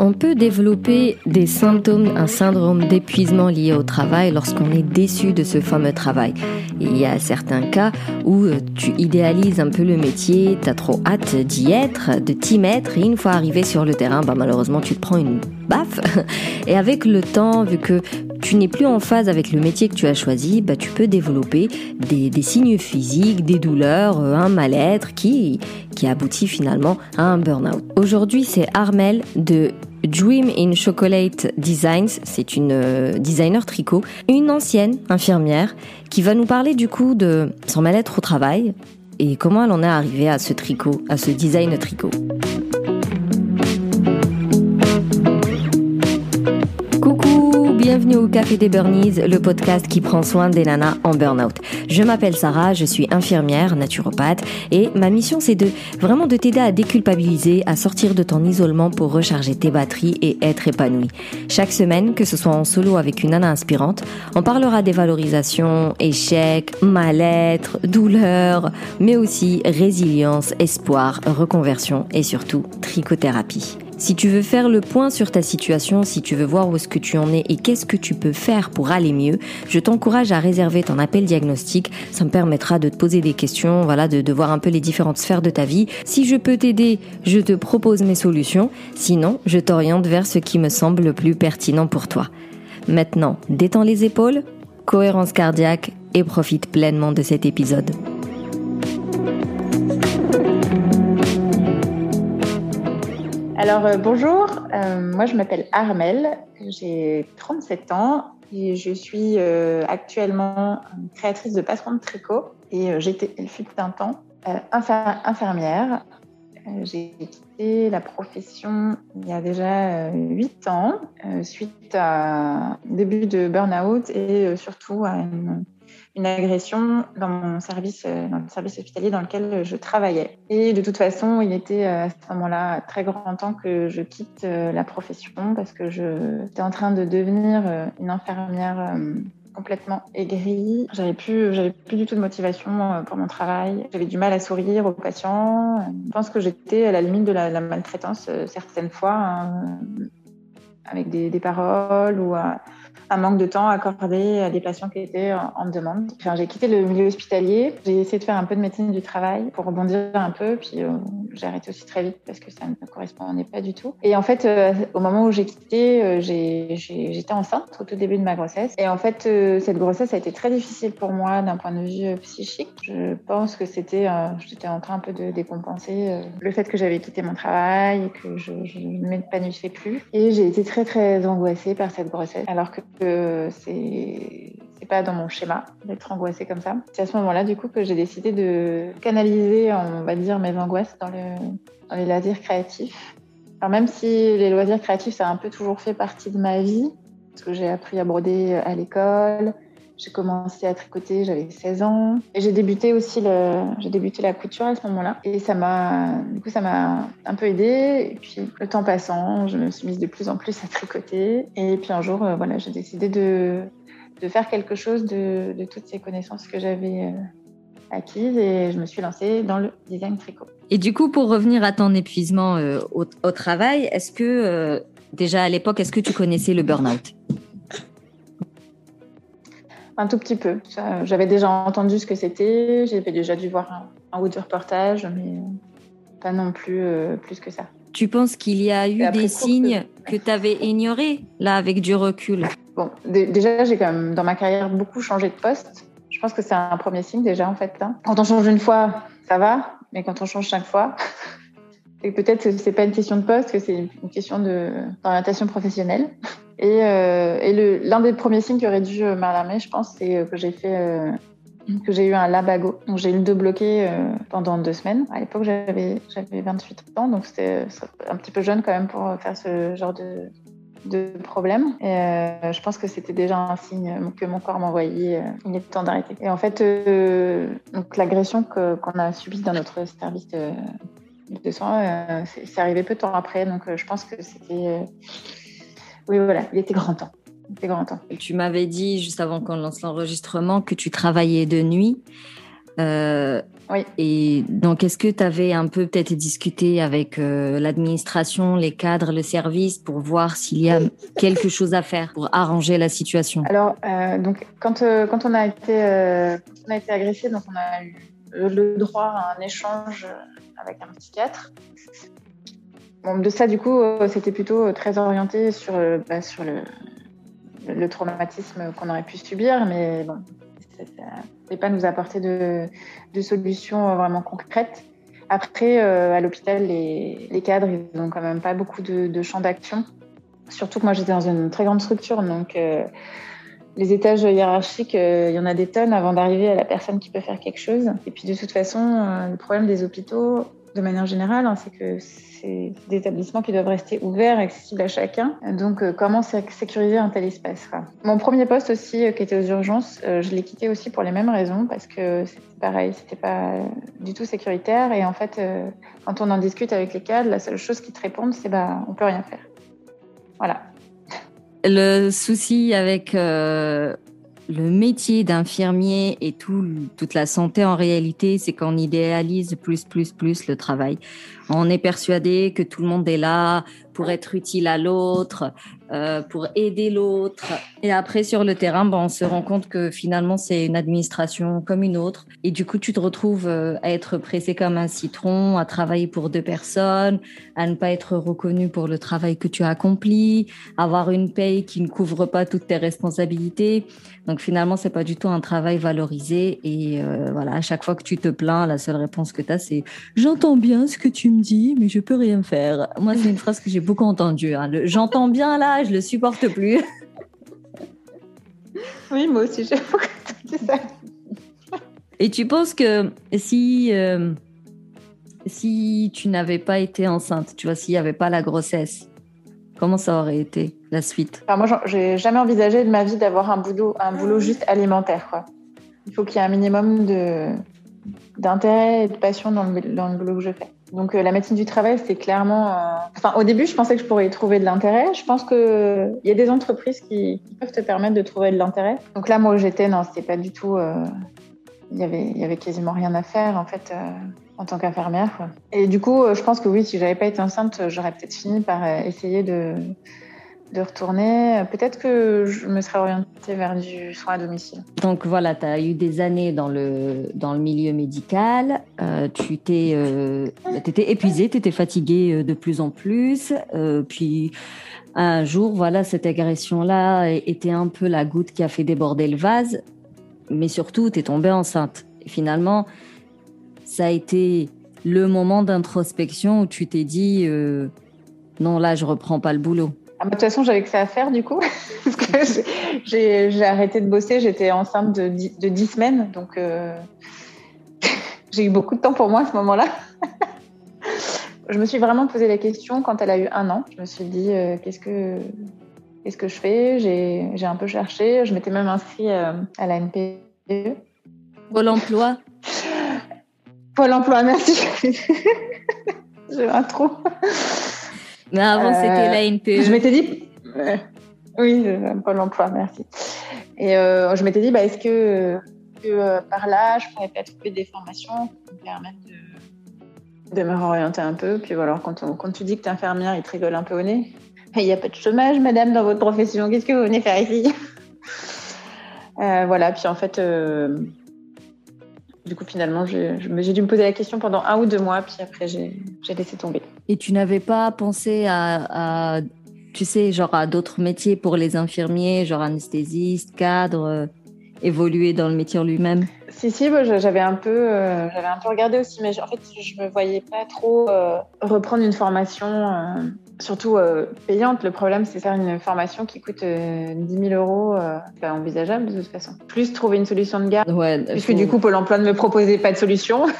On peut développer des symptômes, un syndrome d'épuisement lié au travail lorsqu'on est déçu de ce fameux travail. Il y a certains cas où euh, tu idéalises un peu le métier, tu as trop hâte d'y être, de t'y mettre, et une fois arrivé sur le terrain, bah malheureusement tu te prends une baffe. Et avec le temps, vu que tu n'es plus en phase avec le métier que tu as choisi, bah tu peux développer des, des signes physiques, des douleurs, euh, un mal-être qui, qui aboutit finalement à un burn-out. Aujourd'hui, c'est Armel de Dream in Chocolate Designs, c'est une euh, designer tricot, une ancienne infirmière qui va nous parler du coup de son mal-être au travail et comment elle en est arrivée à ce tricot, à ce design tricot. Bienvenue au Café des Burnies, le podcast qui prend soin des nanas en burn-out. Je m'appelle Sarah, je suis infirmière, naturopathe et ma mission c'est de vraiment de t'aider à déculpabiliser, à sortir de ton isolement pour recharger tes batteries et être épanouie. Chaque semaine, que ce soit en solo avec une nana inspirante, on parlera des valorisations, échecs, mal-être, douleur, mais aussi résilience, espoir, reconversion et surtout trichothérapie. Si tu veux faire le point sur ta situation, si tu veux voir où est-ce que tu en es et qu'est-ce que tu peux faire pour aller mieux, je t'encourage à réserver ton appel diagnostic. Ça me permettra de te poser des questions, voilà, de, de voir un peu les différentes sphères de ta vie. Si je peux t'aider, je te propose mes solutions. Sinon, je t'oriente vers ce qui me semble le plus pertinent pour toi. Maintenant, détends les épaules, cohérence cardiaque et profite pleinement de cet épisode. Alors euh, bonjour, euh, moi je m'appelle Armel, j'ai 37 ans et je suis euh, actuellement créatrice de patron de tricot et j'étais, il fut un temps, infirmière. J'ai quitté la profession il y a déjà 8 ans suite à un début de burn-out et surtout à une une agression dans mon service, euh, dans le service hospitalier dans lequel je travaillais. Et de toute façon, il était euh, à ce moment-là très grand temps que je quitte euh, la profession parce que j'étais en train de devenir une infirmière complètement aigrie. J'avais plus, j'avais plus du tout de motivation pour mon travail. J'avais du mal à sourire aux patients. Je pense que j'étais à la limite de la, maltraitance certaines fois, hein, avec des, des, paroles ou à un manque de temps accordé à des patients qui étaient en demande. Enfin, j'ai quitté le milieu hospitalier. J'ai essayé de faire un peu de médecine du travail pour rebondir un peu. Puis euh, j'ai arrêté aussi très vite parce que ça ne me correspondait pas du tout. Et en fait, euh, au moment où j'ai quitté, euh, j'étais enceinte au tout début de ma grossesse. Et en fait, cette grossesse a été très difficile pour moi d'un point de vue psychique. Je pense que c'était, j'étais en train un peu de décompenser le fait que j'avais quitté mon travail que je, je ne m'épanouissais plus. Et j'ai été très très angoissée par cette grossesse, alors que que c'est pas dans mon schéma d'être angoissée comme ça. C'est à ce moment-là du coup que j'ai décidé de canaliser, on va dire, mes angoisses dans, le, dans les loisirs créatifs. Alors même si les loisirs créatifs ça a un peu toujours fait partie de ma vie, parce que j'ai appris à broder à l'école, j'ai commencé à tricoter, j'avais 16 ans. Et j'ai débuté aussi le, j'ai débuté la couture à ce moment-là. Et ça m'a, du coup, ça m'a un peu aidé. Et puis, le temps passant, je me suis mise de plus en plus à tricoter. Et puis, un jour, euh, voilà, j'ai décidé de, de faire quelque chose de, de toutes ces connaissances que j'avais euh, acquises. Et je me suis lancée dans le design tricot. Et du coup, pour revenir à ton épuisement euh, au, au, travail, est-ce que, déjà à l'époque, est-ce que tu connaissais le burn-out? Un tout petit peu. J'avais déjà entendu ce que c'était, j'avais déjà dû voir un, un de reportage, mais pas non plus euh, plus que ça. Tu penses qu'il y a eu des signes que, tu avais ignorés, là, avec du recul? Bon, déjà, j'ai quand même, dans ma carrière, beaucoup changé de poste. Je pense que c'est un premier signe, déjà, en fait. Quand on change une fois, ça va, mais quand on change cinq fois, peut-être que c'est pas une question de poste, que c'est une question d'orientation professionnelle. Et, euh, l'un des premiers signes qui aurait dû euh, m'alarmer, je pense, c'est euh, que j'ai fait euh, que j'ai eu un labago. Donc j'ai eu le dos bloqué euh, pendant deux semaines. À l'époque, j'avais j'avais 28 ans, donc c'était un petit peu jeune quand même pour faire ce genre de de problème. Et euh, je pense que c'était déjà un signe que mon corps m'envoyait. il est temps d'arrêter. Et en fait, l'agression qu'on a subie dans notre service de, de soins, c'est arrivé peu de temps après. Donc je pense que c'était oui, voilà, il était grand temps. Il était grand temps. Tu m'avais dit juste avant qu'on lance l'enregistrement que tu travaillais de nuit. Euh, oui. Et donc, est-ce que tu avais un peu peut-être discuté avec euh, l'administration, les cadres, le service pour voir s'il y a quelque chose à faire pour arranger la situation? Alors, euh, donc, quand, quand on, a été, on a été agressé, donc on a eu le droit à un échange avec un psychiatre. Bon, de ça, du coup, c'était plutôt très orienté sur, bah, sur le, traumatisme qu'on aurait pu subir, mais bon, ça ne pas nous apporter de, solutions vraiment concrètes. Après, euh, à l'hôpital, les, cadres, ils n'ont quand même pas beaucoup de, de champs d'action. Surtout que moi, j'étais dans une très grande structure, donc euh, les étages hiérarchiques, euh, il y en a des tonnes avant d'arriver à la personne qui peut faire quelque chose. Et puis, de toute façon, le problème des hôpitaux, de manière générale, hein, c'est que c'est des établissements qui doivent rester ouverts, accessibles à chacun. Donc, euh, comment sécuriser un tel espace Mon premier poste aussi, euh, qui était aux urgences, euh, je l'ai quitté aussi pour les mêmes raisons, parce que c'était pareil, c'était pas du tout sécuritaire. Et en fait, quand on en discute avec les cadres, la seule chose qu'ils te répondent, c'est bah, on peut rien faire. Voilà. Le souci avec le métier d'infirmier et tout, toute la santé en réalité, c'est qu'on idéalise plus, plus, plus le travail. On est persuadé que tout le monde est là pour être utile à l'autre, euh, pour aider l'autre. Et après, sur le terrain, ben, on se rend compte que finalement, c'est une administration comme une autre. Et du coup, tu te retrouves euh, à être pressé comme un citron, à travailler pour deux personnes, à ne pas être reconnu pour le travail que tu as accompli, avoir une paye qui ne couvre pas toutes tes responsabilités. Donc finalement, c'est pas du tout un travail valorisé. Et euh, voilà, à chaque fois que tu te plains, la seule réponse que tu as, c'est j'entends bien ce que tu me dis, mais je peux rien faire. Moi, c'est une phrase que j'ai beaucoup entendue. Hein. J'entends bien là, je le supporte plus. Oui, moi aussi, j'ai beaucoup ça. Et tu penses que si, euh, si tu n'avais pas été enceinte, tu vois, s'il n'y avait pas la grossesse, comment ça aurait été la suite? Moi, j'ai jamais envisagé de ma vie d'avoir un boulot, un boulot juste alimentaire. Quoi. Il faut qu'il y ait un minimum de d'intérêt et de passion dans le, dans le boulot que je fais. Donc euh, la médecine du travail, c'est clairement. Euh, enfin, au début, je pensais que je pourrais y trouver de l'intérêt. Je pense que il y a des entreprises qui, peuvent te permettre de trouver de l'intérêt. Donc là, moi où j'étais, non, c'était pas du tout. Euh, il y avait, il y avait quasiment rien à faire en fait en tant qu'infirmière. Et du coup, je pense que oui, si j'avais pas été enceinte, j'aurais peut-être fini par essayer de de retourner. Peut-être que je me serais orientée vers du soin à domicile. Donc voilà, tu as eu des années dans le, dans le milieu médical. Euh, tu t'es euh, étais épuisée, tu étais fatiguée euh, de plus en plus. Euh, puis un jour, voilà, cette agression-là était un peu la goutte qui a fait déborder le vase. Mais surtout, tu es tombée enceinte. Et finalement, ça a été le moment d'introspection où tu t'es dit non, là, je reprends pas le boulot. Ah, bah, de toute façon, j'avais que ça à faire du coup. j'ai arrêté de bosser, j'étais enceinte de 10, de 10 semaines. Donc, euh, j'ai eu beaucoup de temps pour moi à ce moment-là. je me suis vraiment posé la question quand elle a eu un an. Je me suis dit, euh, qu'est-ce que qu'est-ce que je fais? J'ai un peu cherché. Je m'étais même inscrite euh, à la NPE. Pôle emploi Pôle emploi, merci. j'ai un trou. Mais avant, c'était la NPE. Je m'étais dit. oui, Pôle l'emploi, merci. Et euh, je m'étais dit, bah, est-ce que, euh, par là, je pourrais peut-être trouver des formations qui me permettent de, de me réorienter un peu. Puis voilà, quand, quand tu dis que tu es infirmière, ils te rigolent un peu au nez. Il n'y a pas de chômage, madame, dans votre profession. Qu'est-ce que vous venez faire ici? Euh, Voilà, puis en fait, du coup, finalement, j'ai dû me poser la question pendant un ou deux mois, puis après, j'ai laissé tomber. Et tu n'avais pas pensé à, tu sais, genre à d'autres métiers pour les infirmiers, genre anesthésiste, cadre, euh, évoluer dans le métier en lui-même? Si, si, j'avais un, peu, euh, j'avais un peu regardé aussi, mais en fait, je me voyais pas trop euh, reprendre une formation surtout payante. Le problème, c'est faire une formation qui coûte 10 000 euros. c'est pas envisageable de toute façon. Plus trouver une solution de garde. Ouais, puisque du coup, Pôle emploi ne me proposait pas de solution.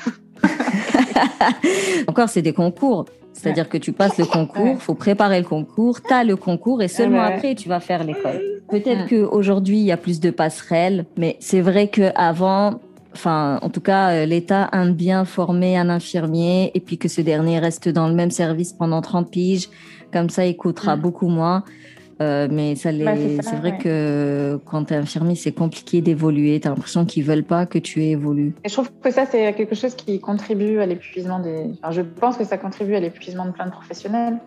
Encore, c'est des concours. C'est-à-dire que tu passes le concours, il faut préparer le concours, tu as le concours et seulement après tu vas faire l'école. Peut-être qu'aujourd'hui il y a plus de passerelles, mais c'est vrai qu'avant, enfin en tout cas euh, l'État aime bien former un infirmier et puis que ce dernier reste dans le même service pendant 30 piges, comme ça il coûtera mm. beaucoup moins. Euh, mais ça Bah, c'est les... ça, c'est vrai ouais. que quand tu es infirmier, c'est compliqué d'évoluer. Tu as l'impression qu'ils veulent pas que tu évolues. Et je trouve que ça, c'est quelque chose qui contribue à l'épuisement des. Enfin, je pense que ça contribue à l'épuisement de plein de professionnels.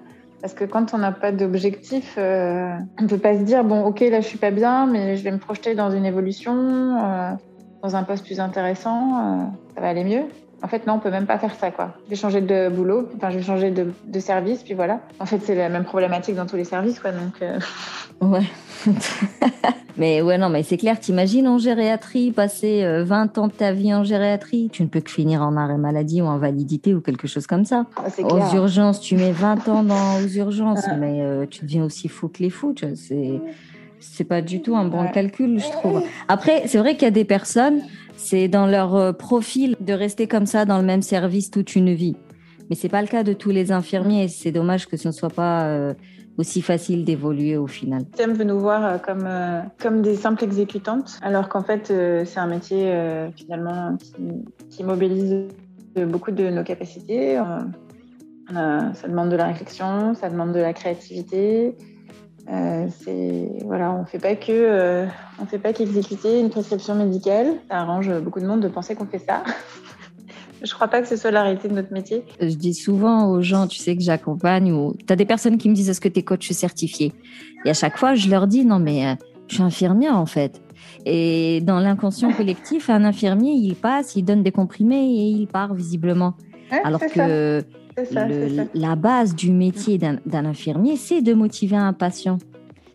Parce que quand on n'a pas d'objectif, euh, on ne peut pas se dire bon, ok, là, je suis pas bien, mais je vais me projeter dans une évolution, euh, dans un poste plus intéressant, euh, ça va aller mieux. En fait, non, on peut même pas faire ça, quoi. Je vais changer de boulot, enfin, je vais changer de, de service, puis voilà. En fait, c'est la même problématique dans tous les services, quoi. Donc, euh, Ouais. mais ouais, non, mais c'est clair, t'imagines en gériatrie, passer euh, 20 ans de ta vie en gériatrie, tu ne peux que finir en arrêt maladie ou en validité ou quelque chose comme ça. c'est Aux clair. urgences, tu mets 20 ans dans, aux urgences, mais euh, tu deviens aussi fou que les fous. tu vois, C'est, c'est pas du tout un bon Ouais. calcul, je trouve. Après, c'est vrai qu'il y a des personnes, c'est dans leur euh, profil de rester comme ça dans le même service toute une vie. Mais c'est pas le cas de tous les infirmiers. et C'est dommage que ce ne soit pas euh, aussi facile d'évoluer au final. Le système veut nous voir euh, comme, euh, comme des simples exécutantes, alors qu'en fait, euh, c'est un métier euh, finalement qui, qui mobilise beaucoup de nos capacités. Euh, ça demande de la réflexion, ça demande de la créativité. Euh, c'est voilà, on fait pas que euh, on fait pas qu'exécuter une prescription médicale. Ça arrange beaucoup de monde de penser qu'on fait ça. Je crois pas que ce soit la réalité de notre métier. Je dis souvent aux gens, tu sais, que j'accompagne, ou tu as des personnes qui me disent est-ce que tu es coach certifié? Et à chaque fois, je leur dis non, mais euh, je suis infirmière en fait. Et dans l'inconscient collectif, un infirmier, il passe, il donne des comprimés et il part visiblement. Ouais, Alors ça, que ça, le- c'est ça. la base du métier d'un infirmier, c'est de motiver un patient.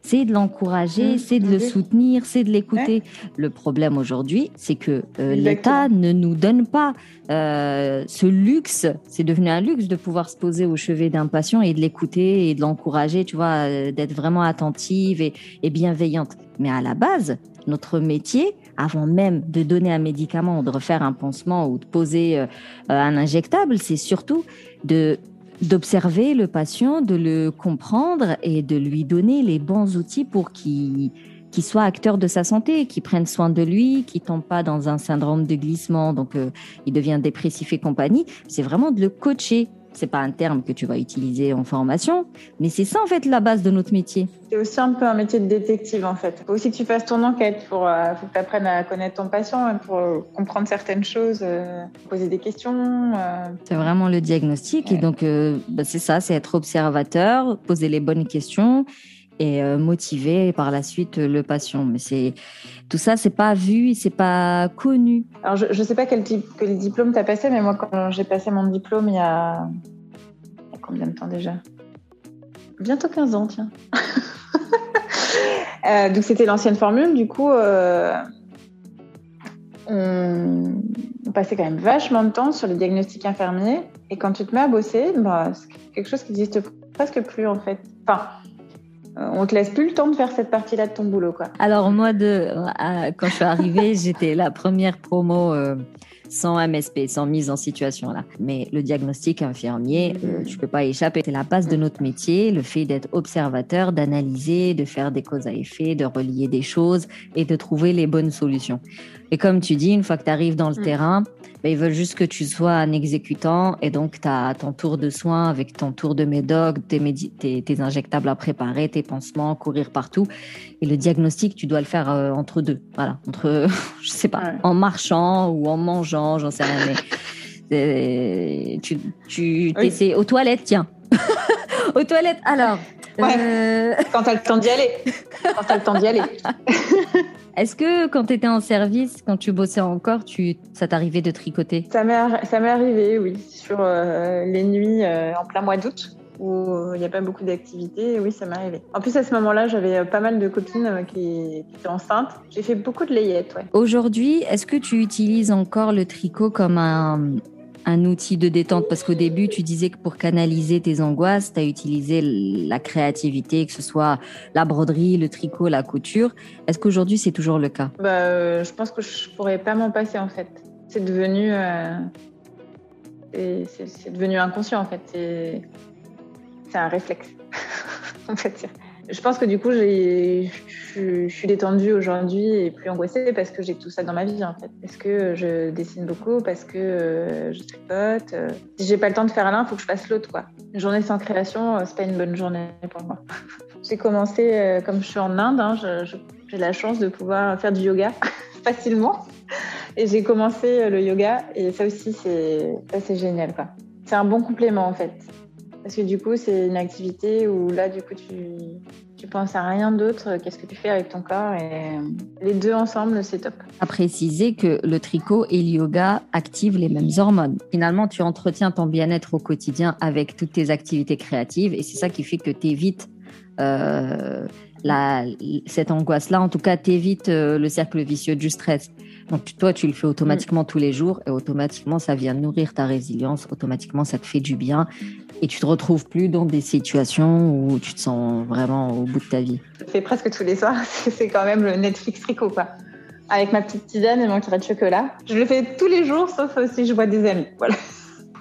C'est de l'encourager, Mmh, c'est de le soutenir, c'est de l'écouter. Le problème aujourd'hui, c'est que euh, l'État ne nous donne pas euh, ce luxe. C'est devenu un luxe de pouvoir se poser au chevet d'un patient et de l'écouter et de l'encourager, tu vois, euh, d'être vraiment attentive et, et bienveillante. Mais à la base, notre métier, avant même de donner un médicament ou de refaire un pansement ou de poser un injectable, c'est surtout de d'observer le patient, de le comprendre et de lui donner les bons outils pour qu'il qu'il soit acteur de sa santé, qu'il prenne soin de lui, qu'il tombe pas dans un syndrome de glissement, donc euh, il devient dépressif et compagnie. C'est vraiment de le coacher. C'est pas un terme que tu vas utiliser en formation, mais c'est ça en fait la base de notre métier. C'est aussi un peu un métier de détective en fait. Faut aussi que tu fasses ton enquête pour, euh, faut que tu apprennes à connaître ton patient et pour euh, comprendre certaines choses, euh, poser des questions. euh. C'est vraiment le diagnostic et donc bah, c'est ça, c'est être observateur, poser les bonnes questions et euh, motiver par la suite euh, le patient. Mais c'est tout ça, c'est pas vu, c'est pas connu. Alors je, je sais pas quel type quel diplôme t'as passé, mais moi quand j'ai passé mon diplôme il y a, combien de temps déjà? Bientôt 15 ans, tiens. Euh, donc c'était l'ancienne formule, du coup. on, passait quand même vachement de temps sur les diagnostics infirmiers. Et quand tu te mets à bosser, bah, c'est quelque chose qui n'existe presque plus en fait. Enfin, on te laisse plus le temps de faire cette partie-là de ton boulot, quoi. Alors moi, de, euh, quand je suis arrivée, j'étais la première promo euh, sans MSP, sans mise en situation là. Mais le diagnostic infirmier, euh, tu peux pas y échapper. C'est la base de notre métier, le fait d'être observateur, d'analyser, de faire des causes à effet, de relier des choses et de trouver les bonnes solutions. Et comme tu dis, une fois que tu arrives dans le Mm. terrain, ben, ils veulent juste que tu sois un exécutant et donc tu as ton tour de soins avec ton tour de médoc, tes, médi- tes, tes injectables à préparer, tes pansements, courir partout. Et le diagnostic, tu dois le faire euh, entre deux. Voilà, entre, je sais pas, Ouais. en marchant ou en mangeant, j'en sais rien. Mais euh, tu, tu Oui. aux toilettes, tiens. aux toilettes, alors. Ouais. euh, Quand t'as le temps d'y aller. Quand t'as le temps d'y aller. Est-ce que quand tu étais en service, quand tu bossais encore, tu, ça t'arrivait de tricoter? Ça m'est arri- ça m'est arrivé, oui, sur euh, les nuits euh, en plein mois d'août où euh, il n'y a pas beaucoup d'activités. Oui, ça m'est arrivé. En plus, à ce moment-là, j'avais euh, pas mal de copines euh, qui, qui étaient enceintes. J'ai fait beaucoup de layettes, ouais. Aujourd'hui, est-ce que tu utilises encore le tricot comme un, un outil de détente? Parce qu'au début, tu disais que pour canaliser tes angoisses, tu as utilisé la créativité, que ce soit la broderie, le tricot, la couture. Est-ce qu'aujourd'hui, c'est toujours le cas? Bah, euh, je pense que je pourrais pas m'en passer, en fait. C'est devenu... euh, c'est devenu inconscient, en fait. C'est un réflexe, va dire. Je pense que du coup, je suis détendue aujourd'hui et plus angoissée parce que j'ai tout ça dans ma vie en fait. Parce que je dessine beaucoup, parce que euh, je tricote. euh. Si j'ai pas le temps de faire l'un, il faut que je fasse l'autre quoi. Une journée sans création, euh, c'est pas une bonne journée pour moi. J'ai commencé, comme je suis en Inde, hein, j'ai la chance de pouvoir faire du yoga facilement. Et j'ai commencé le yoga et ça aussi, c'est génial. C'est un bon complément en fait. Parce que du coup, c'est une activité où là, du coup, tu, tu penses à rien d'autre. Qu'est-ce que tu fais avec ton corps Et les deux ensemble, c'est top. À préciser que le tricot et le yoga activent les mêmes hormones. Finalement, tu entretiens ton bien-être au quotidien avec toutes tes activités créatives et c'est ça qui fait que tu évites euh, la, cette angoisse-là. En tout cas, tu évites euh, le cercle vicieux du stress. Donc toi, tu le fais automatiquement tous les jours et automatiquement, ça vient nourrir ta résilience, automatiquement, ça te fait du bien et tu te retrouves plus dans des situations où tu te sens vraiment au bout de ta vie. Je fais presque tous les soirs, c'est quand même le Netflix tricot, quoi. Avec ma petite tisane et mon carré de chocolat. Je le fais tous les jours, sauf si je vois des amis. Voilà.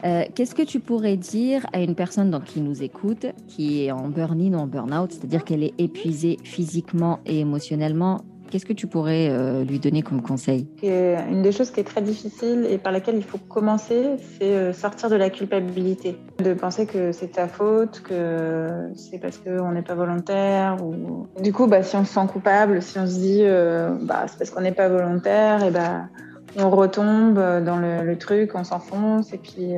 Euh, qu'est-ce que tu pourrais dire à une personne donc, qui nous écoute, qui est en burn-in ou en burn-out, c'est-à-dire qu'elle est épuisée physiquement et émotionnellement Qu'est-ce que tu pourrais euh, lui donner comme conseil? Une des choses qui est très difficile et par laquelle il faut commencer, c'est euh, sortir de la culpabilité. De penser que c'est ta faute, que c'est parce qu'on n'est pas volontaire. Du coup, bah, si on se sent coupable, si on se dit euh, bah, c'est parce qu'on n'est pas volontaire, et bah, on retombe dans le, truc, on s'enfonce et puis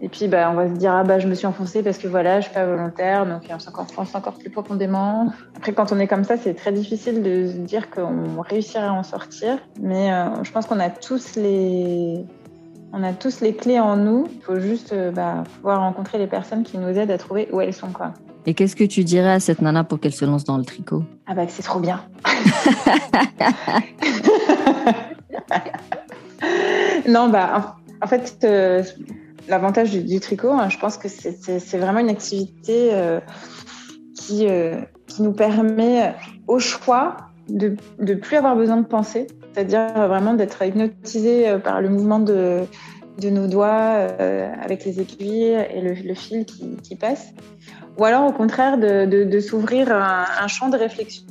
et puis bah on va se dire ah bah je me suis enfoncée parce que voilà je suis pas volontaire donc on s'enfonce encore plus profondément. Après quand on est comme ça c'est très difficile de se dire qu'on réussirait à en sortir mais euh, je pense qu'on a tous les on a tous les clés en nous. Il faut juste euh, bah, pouvoir rencontrer les personnes qui nous aident à trouver où elles sont quoi. Et qu'est-ce que tu dirais à cette nana pour qu'elle se lance dans le tricot? Ah bah c'est trop bien. non, bah, en, fait, euh, l'avantage du, tricot, hein, je pense que c'est vraiment une activité euh, qui, euh, qui nous permet au choix de ne plus avoir besoin de penser, c'est-à-dire vraiment d'être hypnotisé par le mouvement de, de nos doigts avec les aiguilles et le, fil qui, passe. Ou alors, au contraire, de, de, s'ouvrir un, un, champ de réflexion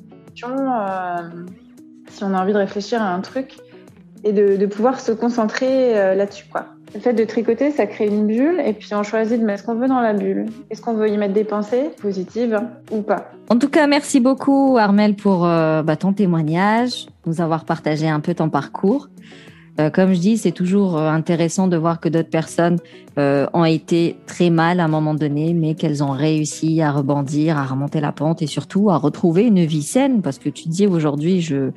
si on a envie de réfléchir à un truc et de, pouvoir se concentrer euh, là-dessus. Quoi. Le fait de tricoter, ça crée une bulle et puis on choisit de mettre ce qu'on veut dans la bulle. Est-ce qu'on veut y mettre des pensées positives ou pas? En tout cas, merci beaucoup Armel pour euh, bah, ton témoignage, nous avoir partagé un peu ton parcours. Euh, comme je dis, c'est toujours intéressant de voir que d'autres personnes ont été très mal à un moment donné, mais qu'elles ont réussi à rebondir, à remonter la pente et surtout à retrouver une vie saine. Parce que tu dis aujourd'hui, je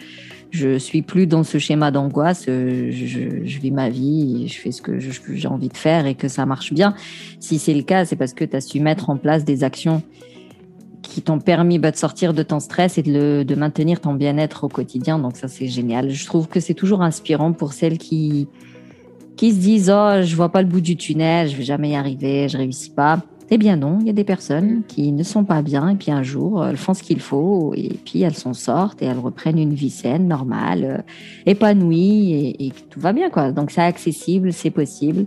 je suis plus dans ce schéma d'angoisse. Euh, je, je, vis ma vie, je fais ce que j'ai envie de faire et que ça marche bien. Si c'est le cas, c'est parce que tu as su mettre en place des actions qui t'ont permis bah, de sortir de ton stress et de, le, de maintenir ton bien-être au quotidien. Donc ça, c'est génial. Je trouve que c'est toujours inspirant pour celles qui qui se disent oh je vois pas le bout du tunnel, je vais jamais y arriver, je réussis pas. Eh bien non, il y a des personnes qui ne sont pas bien et puis un jour, elles font ce qu'il faut et puis elles s'en sortent et elles reprennent une vie saine, normale, euh, épanouie et, et, tout va bien quoi. Donc c'est accessible, c'est possible.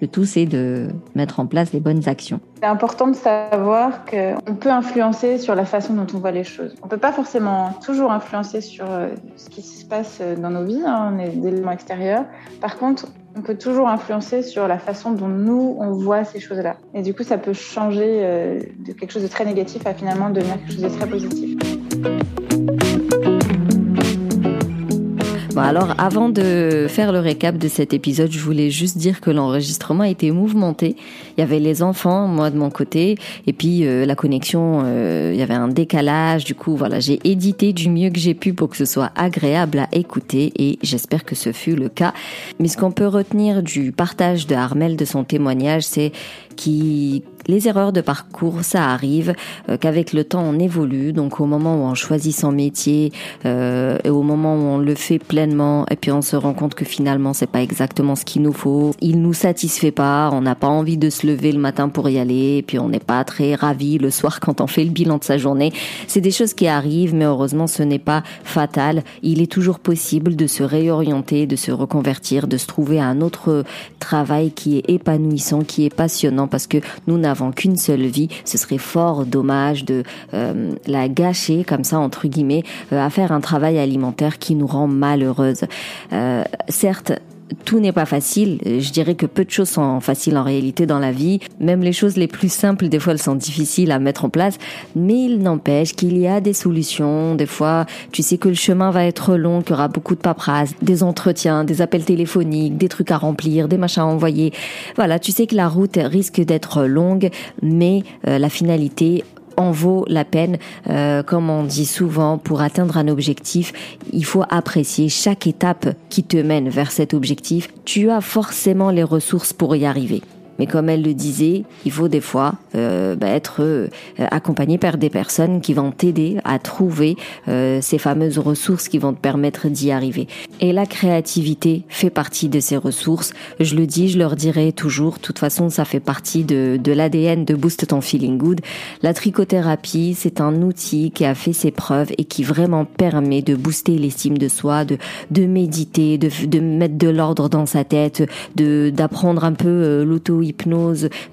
Le tout, c'est de mettre en place les bonnes actions. C'est important de savoir qu'on peut influencer sur la façon dont on voit les choses. On ne peut pas forcément toujours influencer sur euh, ce qui se passe dans nos vies, hein, on est des éléments extérieurs. Par contre, on peut toujours influencer sur la façon dont nous, on voit ces choses-là. Et du coup, ça peut changer euh, de quelque chose de très négatif à finalement devenir quelque chose de très positif. Bon alors avant de faire le récap de cet épisode, je voulais juste dire que l'enregistrement a été mouvementé. Il y avait les enfants, moi de mon côté, et puis euh, la connexion, euh, il y avait un décalage. Du coup, voilà, j'ai édité du mieux que j'ai pu pour que ce soit agréable à écouter, et j'espère que ce fut le cas. Mais ce qu'on peut retenir du partage de Armel de son témoignage, c'est qui les erreurs de parcours, ça arrive, euh, qu'avec le temps on évolue. Donc au moment où on choisit son métier euh, et au moment où on le fait pleinement, et puis on se rend compte que finalement c'est pas exactement ce qu'il nous faut, il nous satisfait pas, on n'a pas envie de se lever le matin pour y aller, et puis on n'est pas très ravi le soir quand on fait le bilan de sa journée. C'est des choses qui arrivent, mais heureusement ce n'est pas fatal. Il est toujours possible de se réorienter, de se reconvertir, de se trouver un autre travail qui est épanouissant, qui est passionnant, parce que nous n'avons qu'une seule vie, ce serait fort dommage de euh, la gâcher comme ça entre guillemets euh, à faire un travail alimentaire qui nous rend malheureuse. Euh, certes, tout n'est pas facile. Je dirais que peu de choses sont faciles en réalité dans la vie. Même les choses les plus simples, des fois, elles sont difficiles à mettre en place. Mais il n'empêche qu'il y a des solutions. Des fois, tu sais que le chemin va être long, qu'il y aura beaucoup de paperasse, des entretiens, des appels téléphoniques, des trucs à remplir, des machins à envoyer. Voilà, tu sais que la route risque d'être longue, mais euh, la finalité en vaut la peine. Euh, comme on dit souvent, pour atteindre un objectif, il faut apprécier chaque étape qui te mène vers cet objectif. Tu as forcément les ressources pour y arriver. Mais comme elle le disait, il faut des fois euh, bah, être euh, accompagné par des personnes qui vont t'aider à trouver euh, ces fameuses ressources qui vont te permettre d'y arriver. Et la créativité fait partie de ces ressources. Je le dis, je leur dirai toujours. De toute façon, ça fait partie de, de l'ADN de Boost ton feeling good. La trichothérapie, c'est un outil qui a fait ses preuves et qui vraiment permet de booster l'estime de soi, de, de méditer, de, de mettre de l'ordre dans sa tête, de d'apprendre un peu l'auto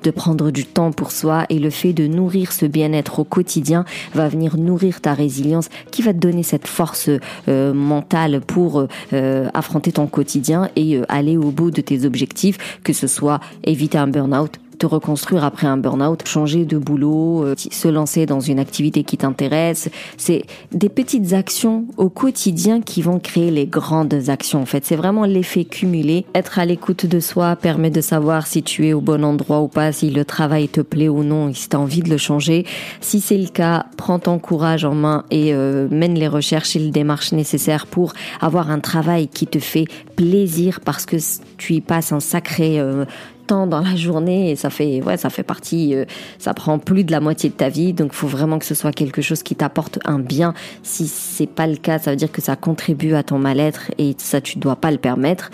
de prendre du temps pour soi et le fait de nourrir ce bien-être au quotidien va venir nourrir ta résilience qui va te donner cette force euh, mentale pour euh, affronter ton quotidien et euh, aller au bout de tes objectifs, que ce soit éviter un burn-out, te reconstruire après un burn-out, changer de boulot, euh, se lancer dans une activité qui t'intéresse. C'est des petites actions au quotidien qui vont créer les grandes actions. En fait, c'est vraiment l'effet cumulé. Être à l'écoute de soi permet de savoir si tu es au bon endroit ou pas, si le travail te plaît ou non, si tu as envie de le changer. Si c'est le cas, prends ton courage en main et euh, mène les recherches et les démarches nécessaires pour avoir un travail qui te fait plaisir parce que tu y passes un sacré euh, temps dans la journée et ça fait ouais ça fait partie euh, ça prend plus de la moitié de ta vie. Donc faut vraiment que ce soit quelque chose qui t'apporte un bien. Si c'est pas le cas ça veut dire que ça contribue à ton mal-être et ça tu dois pas le permettre.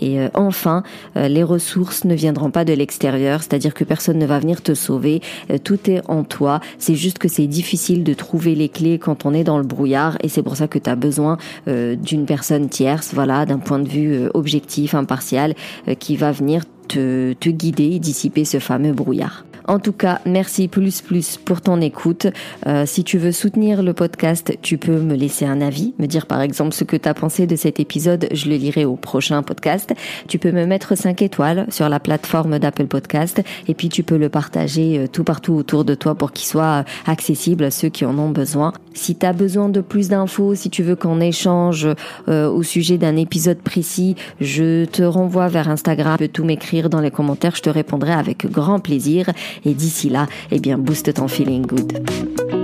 Et euh, enfin, euh, les ressources ne viendront pas de l'extérieur, c'est-à-dire que personne ne va venir te sauver, tout est en toi, c'est juste que c'est difficile de trouver les clés quand on est dans le brouillard et c'est pour ça que tu as besoin d'une personne tierce, voilà, d'un point de vue objectif, impartial, qui va venir te, te guider et dissiper ce fameux brouillard. En tout cas, merci plus plus pour ton écoute. Euh, si tu veux soutenir le podcast, tu peux me laisser un avis, me dire par exemple ce que tu as pensé de cet épisode, je le lirai au prochain podcast. Tu peux me mettre 5 étoiles sur la plateforme d'Apple Podcast et puis tu peux le partager euh, tout partout autour de toi pour qu'il soit accessible à ceux qui en ont besoin. Si tu as besoin de plus d'infos, si tu veux qu'on échange euh, au sujet d'un épisode précis, je te renvoie vers Instagram, tu peux tout m'écrire dans les commentaires, je te répondrai avec grand plaisir. Et d'ici là, eh bien, booste ton feeling good.